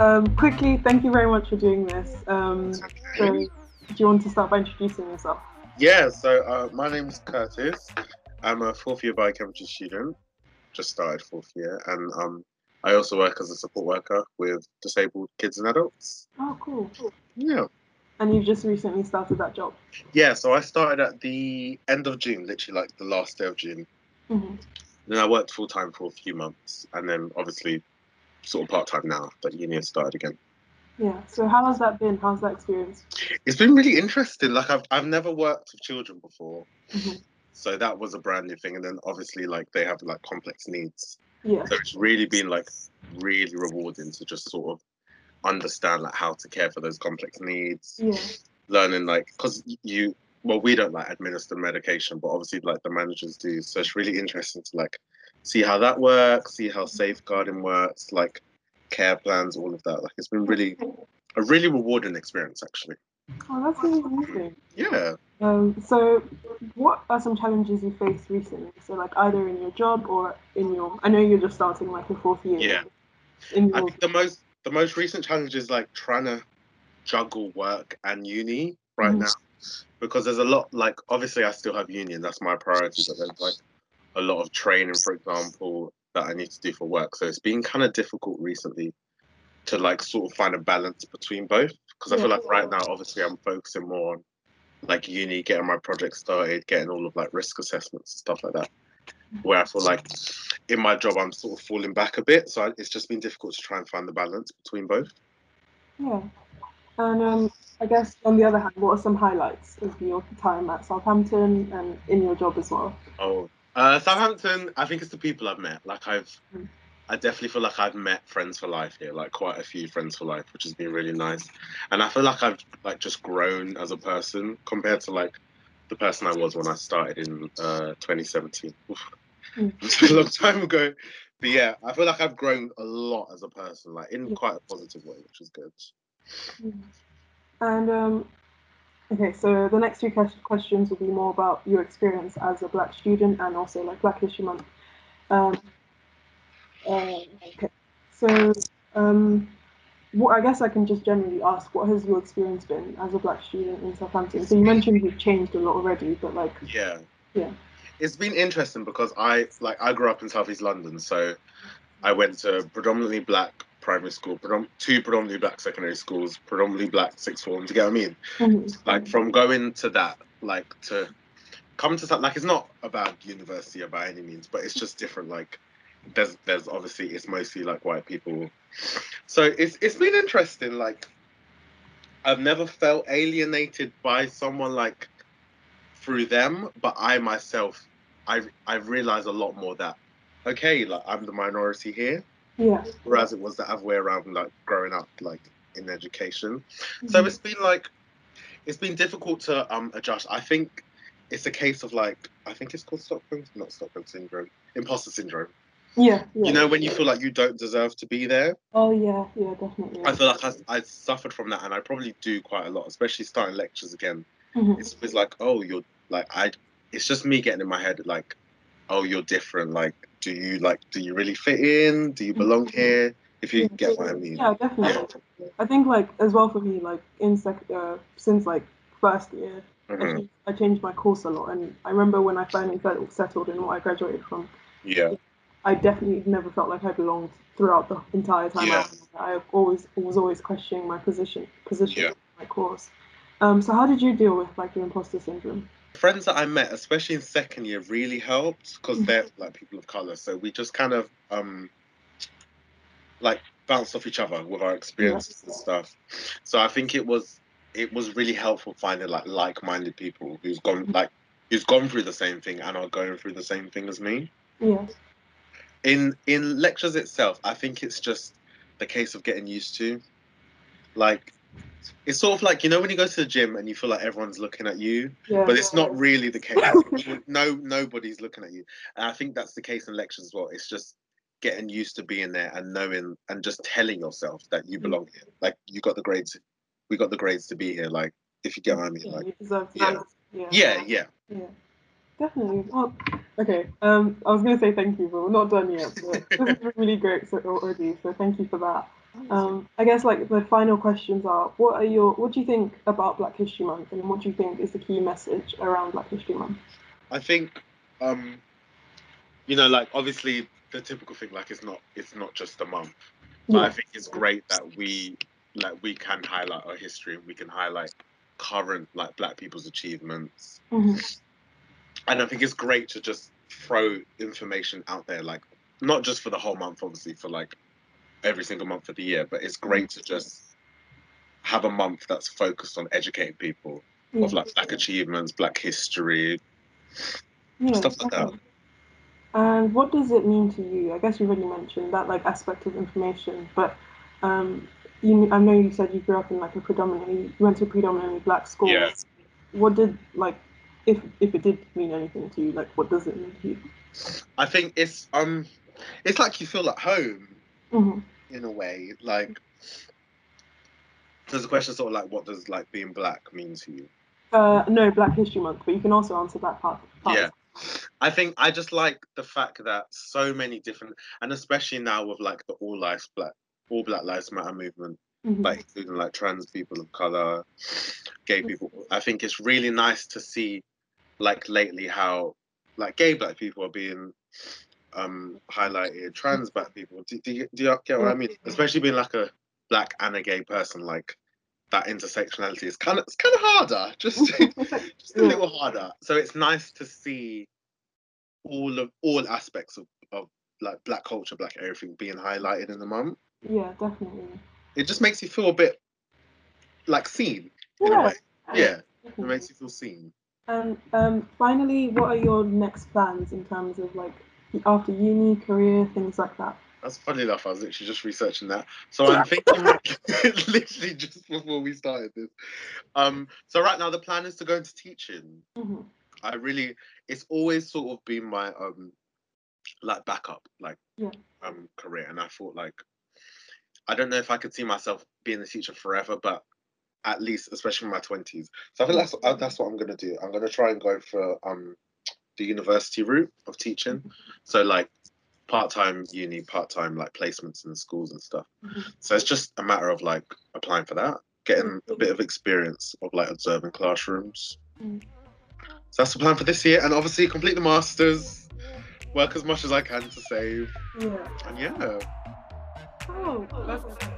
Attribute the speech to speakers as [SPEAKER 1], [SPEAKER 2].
[SPEAKER 1] Um, quickly, thank you very much for doing this. Um, so, do you want to start by introducing yourself?
[SPEAKER 2] Yeah, so uh, my name is Curtis. I'm a fourth year biochemistry student, just started fourth year, and um, I also work as a support worker with disabled kids and adults.
[SPEAKER 1] Oh, cool.
[SPEAKER 2] Yeah.
[SPEAKER 1] And you've just recently started that job?
[SPEAKER 2] Yeah, so I started at the end of June, literally like the last day of June.
[SPEAKER 1] hmm
[SPEAKER 2] Then I worked full time for a few months, and then obviously sort of part time now that uni has started again.
[SPEAKER 1] Yeah. So, how has that been? How's that experience?
[SPEAKER 2] It's been really interesting. Like I've I've never worked with children before,
[SPEAKER 1] Mhm.
[SPEAKER 2] so that was a brand new thing. And then obviously like they have like complex needs,
[SPEAKER 1] Yeah.
[SPEAKER 2] so it's really been like really rewarding to just sort of understand like how to care for those complex needs,
[SPEAKER 1] Yeah.
[SPEAKER 2] learning like because you well we don't like administer medication, but obviously like the managers do. So it's really interesting to like see how that works, see how safeguarding works, like care plans, all of that. Like it's been really a really rewarding experience actually.
[SPEAKER 1] Oh, that's really amazing.
[SPEAKER 2] Yeah.
[SPEAKER 1] Um, so, what are some challenges you faced recently? So, like either in your job or in your, I know you're just starting like your fourth year.
[SPEAKER 2] Yeah.
[SPEAKER 1] In
[SPEAKER 2] I
[SPEAKER 1] your,
[SPEAKER 2] think the most the most recent challenge is like trying to juggle work and uni right
[SPEAKER 1] Mhm.
[SPEAKER 2] now because there's a lot like obviously I still have union, that's my priority, but there's like a lot of training, for example, that I need to do for work. So it's been kind of difficult recently to like sort of find a balance between both because I feel like right now obviously I'm focusing more on like uni, getting my project started, getting all of like risk assessments and stuff like that. Where I feel like in my job I'm sort of falling back a bit, so I, it's just been difficult to try and find the balance between both.
[SPEAKER 1] yeah. And um, I guess on the other hand, what are some highlights of your time at Southampton and in your job as well?
[SPEAKER 2] Oh, uh, Southampton. I think it's the people I've met. Like I've,
[SPEAKER 1] Mm.
[SPEAKER 2] I definitely feel like I've met friends for life here. Like quite a few friends for life, which has been really nice. And I feel like I've like just grown as a person compared to like the person I was when I started in uh, 2017. Oof.
[SPEAKER 1] Mm.
[SPEAKER 2] It's a long time ago. But yeah, I feel like I've grown a lot as a person, like in quite a positive way, which is good.
[SPEAKER 1] And um, okay, so the next few questions will be more about your experience as a black student and also like Black History Month. Um, uh, okay, so um, what I guess I can just generally ask, what has your experience been as a black student in Southampton? So you mentioned you've changed a lot already, but like,
[SPEAKER 2] Yeah.
[SPEAKER 1] Yeah.
[SPEAKER 2] It's been interesting because I like I grew up in Southeast London, so I went to predominantly black primary school, two predominantly black secondary schools, predominantly black sixth form. Do you get what I mean?
[SPEAKER 1] Mhm.
[SPEAKER 2] Like from going to that, like to come to something like it's not a bad university by any means, but it's just different. Like there's there's obviously it's mostly like white people, so it's it's been interesting. Like I've never felt alienated by someone like through them, but I myself, I I've realized a lot more that okay, like I'm the minority here,
[SPEAKER 1] yeah,
[SPEAKER 2] whereas it was the other way around, like growing up like in education. So
[SPEAKER 1] Mhm.
[SPEAKER 2] it's been like it's been difficult to um adjust. I think it's a case of like I think it's called Stockholm, not Stockholm syndrome, imposter syndrome.
[SPEAKER 1] yeah, yeah.
[SPEAKER 2] You know when you feel like you don't deserve to be there.
[SPEAKER 1] Oh yeah, yeah, definitely.
[SPEAKER 2] I feel like I, I suffered from that, and I probably do quite a lot, especially starting lectures again.
[SPEAKER 1] Mhm.
[SPEAKER 2] It's it's like oh you're like I. It's just me getting in my head like, oh you're different. Like do you like do you really fit in? Do you belong here? If you get what I mean.
[SPEAKER 1] Yeah, definitely. I think like as well for me, like in sec- uh, since like first year, I,
[SPEAKER 2] Mhm.
[SPEAKER 1] changed, I changed my course a lot, and I remember when I finally felt settled in what I graduated from,
[SPEAKER 2] Yeah.
[SPEAKER 1] I definitely never felt like I belonged throughout the entire time.
[SPEAKER 2] Yeah.
[SPEAKER 1] I, I always was always questioning my position position
[SPEAKER 2] Yeah.
[SPEAKER 1] in my course. Um, so how did you deal with like your imposter syndrome?
[SPEAKER 2] Friends that I met, especially in second year, really helped because they're like people of color. So we just kind of um like bounced off each other with our experiences and stuff. So I think it was it was really helpful finding like like-minded people who's gone like who's gone through the same thing and are going through the same thing as me.
[SPEAKER 1] Yeah,
[SPEAKER 2] In in lectures itself, I think it's just the case of getting used to. Like it's sort of like you know when you go to the gym and you feel like everyone's looking at you
[SPEAKER 1] yeah.
[SPEAKER 2] but it's not really the case. no, nobody's looking at you, and I think that's the case in lectures as well. It's just getting used to being there and knowing and just telling yourself that you belong here. Like you got the grades, we got the grades to be here. Like if you get what I mean.
[SPEAKER 1] Yeah,
[SPEAKER 2] Like
[SPEAKER 1] to
[SPEAKER 2] yeah.
[SPEAKER 1] yeah.
[SPEAKER 2] yeah, yeah.
[SPEAKER 1] Yeah, definitely. Well, okay. Um, I was gonna say thank you, but we're not done yet. But this is really great so already. So thank you for that. Um, I guess like the final questions are: What are your What do you think about Black History Month, and what do you think is the key message around Black History Month?
[SPEAKER 2] I think, um, you know, like obviously the typical thing, like it's not it's not just a month, but
[SPEAKER 1] Yeah.
[SPEAKER 2] I think it's great that we like we can highlight our history and we can highlight current like Black people's achievements,
[SPEAKER 1] Mhm.
[SPEAKER 2] and I think it's great to just throw information out there, like not just for the whole month, obviously for like every single month of the year, but it's great to just have a month that's focused on educating people
[SPEAKER 1] Yeah.
[SPEAKER 2] of like Black achievements, Black history,
[SPEAKER 1] Yeah,
[SPEAKER 2] stuff like that.
[SPEAKER 1] And what does it mean to you? I guess you already mentioned that like aspect of information, but um, you, I know you said you grew up in like a predominantly, you went to a predominantly black school.
[SPEAKER 2] Yeah.
[SPEAKER 1] What did like, if if it did mean anything to you, like what does it mean to you?
[SPEAKER 2] I think it's um, it's like you feel at home
[SPEAKER 1] hmm
[SPEAKER 2] in a way. Like there's a question sort of like, what does like being black mean to you?
[SPEAKER 1] Uh, no, Black History Month, but you can also answer that part. part.
[SPEAKER 2] Yeah. I think I just like the fact that so many different, and especially now with like the all lives black, all Black Lives Matter movement,
[SPEAKER 1] Mhm.
[SPEAKER 2] like including like trans people of color, gay people. I think it's really nice to see, like lately, how like gay black people are being um highlighted, trans black people. Do, do you do you get what I mean? Especially being like a black and a gay person, like that intersectionality is kind of it's kind of harder. Just just a little harder. So it's nice to see all of all aspects of, of like black culture, black everything being highlighted in the month.
[SPEAKER 1] yeah, definitely.
[SPEAKER 2] It just makes you feel a bit like seen
[SPEAKER 1] Yeah.
[SPEAKER 2] Yeah, it makes you feel seen.
[SPEAKER 1] And um, finally, what are your next plans in terms of like after uni, career, things like that?
[SPEAKER 2] That's funny enough. I was literally just researching that. So I'm thinking, literally just before we started this. Um, so right now the plan is to go into teaching.
[SPEAKER 1] hmm
[SPEAKER 2] I really, it's always sort of been my um, like backup, like
[SPEAKER 1] Yeah.
[SPEAKER 2] um career, and I thought like, I don't know if I could see myself being a teacher forever, but at least, especially in my twenties. So I think that's uh, that's what I'm gonna do. I'm gonna try and go for um the university route of teaching. So like part time uni, part time like placements in schools and stuff.
[SPEAKER 1] Mhm.
[SPEAKER 2] So it's just a matter of like applying for that, getting a bit of experience of like observing classrooms.
[SPEAKER 1] Mm.
[SPEAKER 2] So that's the plan for this year, and obviously complete the masters, work as much as I can to save,
[SPEAKER 1] Yeah.
[SPEAKER 2] and yeah.
[SPEAKER 1] Oh, that's.